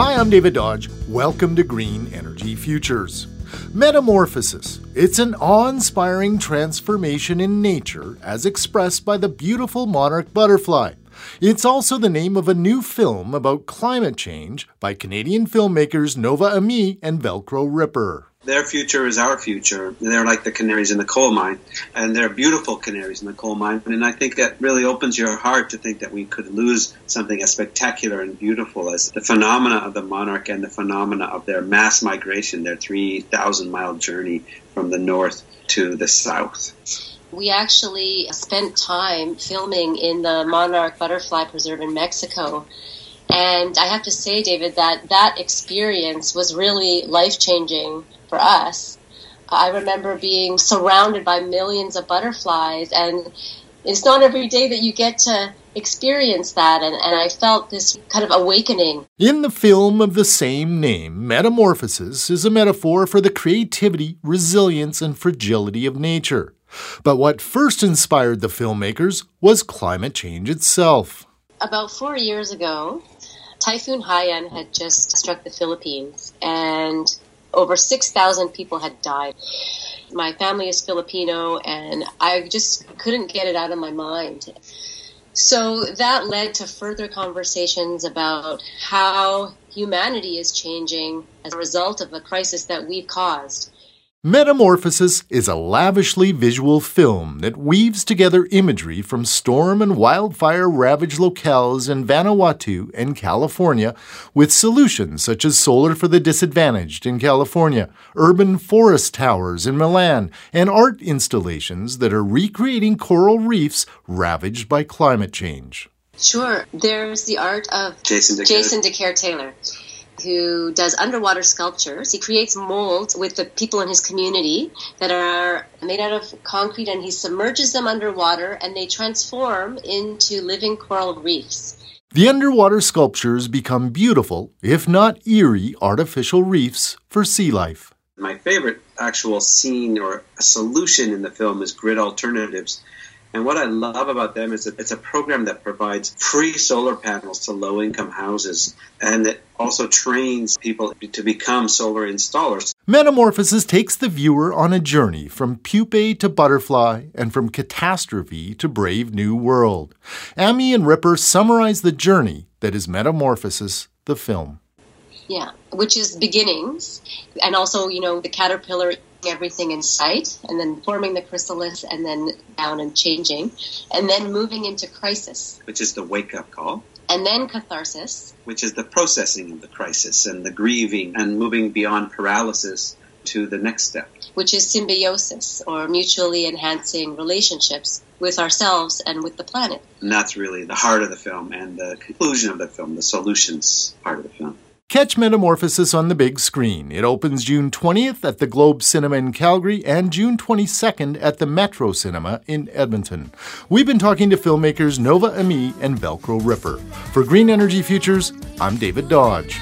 Hi, I'm David Dodge. Welcome to Green Energy Futures. Metamorphosis. It's an awe inspiring transformation in nature as expressed by the beautiful monarch butterfly. It's also the name of a new film about climate change by Canadian filmmakers Nova Ami and Velcrow Ripper. Their future is our future. They're like the canaries in the coal mine, and they're beautiful canaries in the coal mine. And I think that really opens your heart to think that we could lose something as spectacular and beautiful as the phenomena of the monarch and the phenomena of their mass migration, their 3,000 mile journey from the north to the south. We actually spent time filming in the Monarch Butterfly Preserve in Mexico. And I have to say, David, that that experience was really life changing for us. I remember being surrounded by millions of butterflies, and it's not every day that you get to experience that, and, and I felt this kind of awakening. In the film of the same name, Metamorphosis is a metaphor for the creativity, resilience, and fragility of nature. But what first inspired the filmmakers was climate change itself. About four years ago, Typhoon Haiyan had just struck the Philippines, and over 6,000 people had died. My family is Filipino, and I just couldn't get it out of my mind. So that led to further conversations about how humanity is changing as a result of a crisis that we've caused. Metamorphosis is a lavishly visual film that weaves together imagery from storm and wildfire ravaged locales in Vanuatu and California with solutions such as solar for the disadvantaged in California, urban forest towers in Milan, and art installations that are recreating coral reefs ravaged by climate change. Sure. There's the art of Jason deCaires. Jason deCaires Taylor who does underwater sculptures. He creates molds with the people in his community that are made out of concrete and he submerges them underwater and they transform into living coral reefs. The underwater sculptures become beautiful, if not eerie, artificial reefs for sea life. My favorite actual scene or solution in the film is Grid Alternatives. And what I love about them is that it's a program that provides free solar panels to low income houses and it also trains people to become solar installers. Metamorphosis takes the viewer on a journey from pupae to butterfly and from catastrophe to brave new world. Ami and Ripper summarize the journey that is Metamorphosis, the film. Yeah, which is beginnings, and also, you know, the caterpillar everything in sight, and then forming the chrysalis, and then down and changing, and then moving into crisis, which is the wake up call, and then catharsis, which is the processing of the crisis and the grieving and moving beyond paralysis to the next step, which is symbiosis or mutually enhancing relationships with ourselves and with the planet. And that's really the heart of the film and the conclusion of the film, the solutions part of the film. Catch Metamorphosis on the big screen. It opens June 20th at the Globe Cinema in Calgary and June 22nd at the Metro Cinema in Edmonton. We've been talking to filmmakers Nova Ami and Velcrow Ripper. For Green Energy Futures, I'm David Dodge.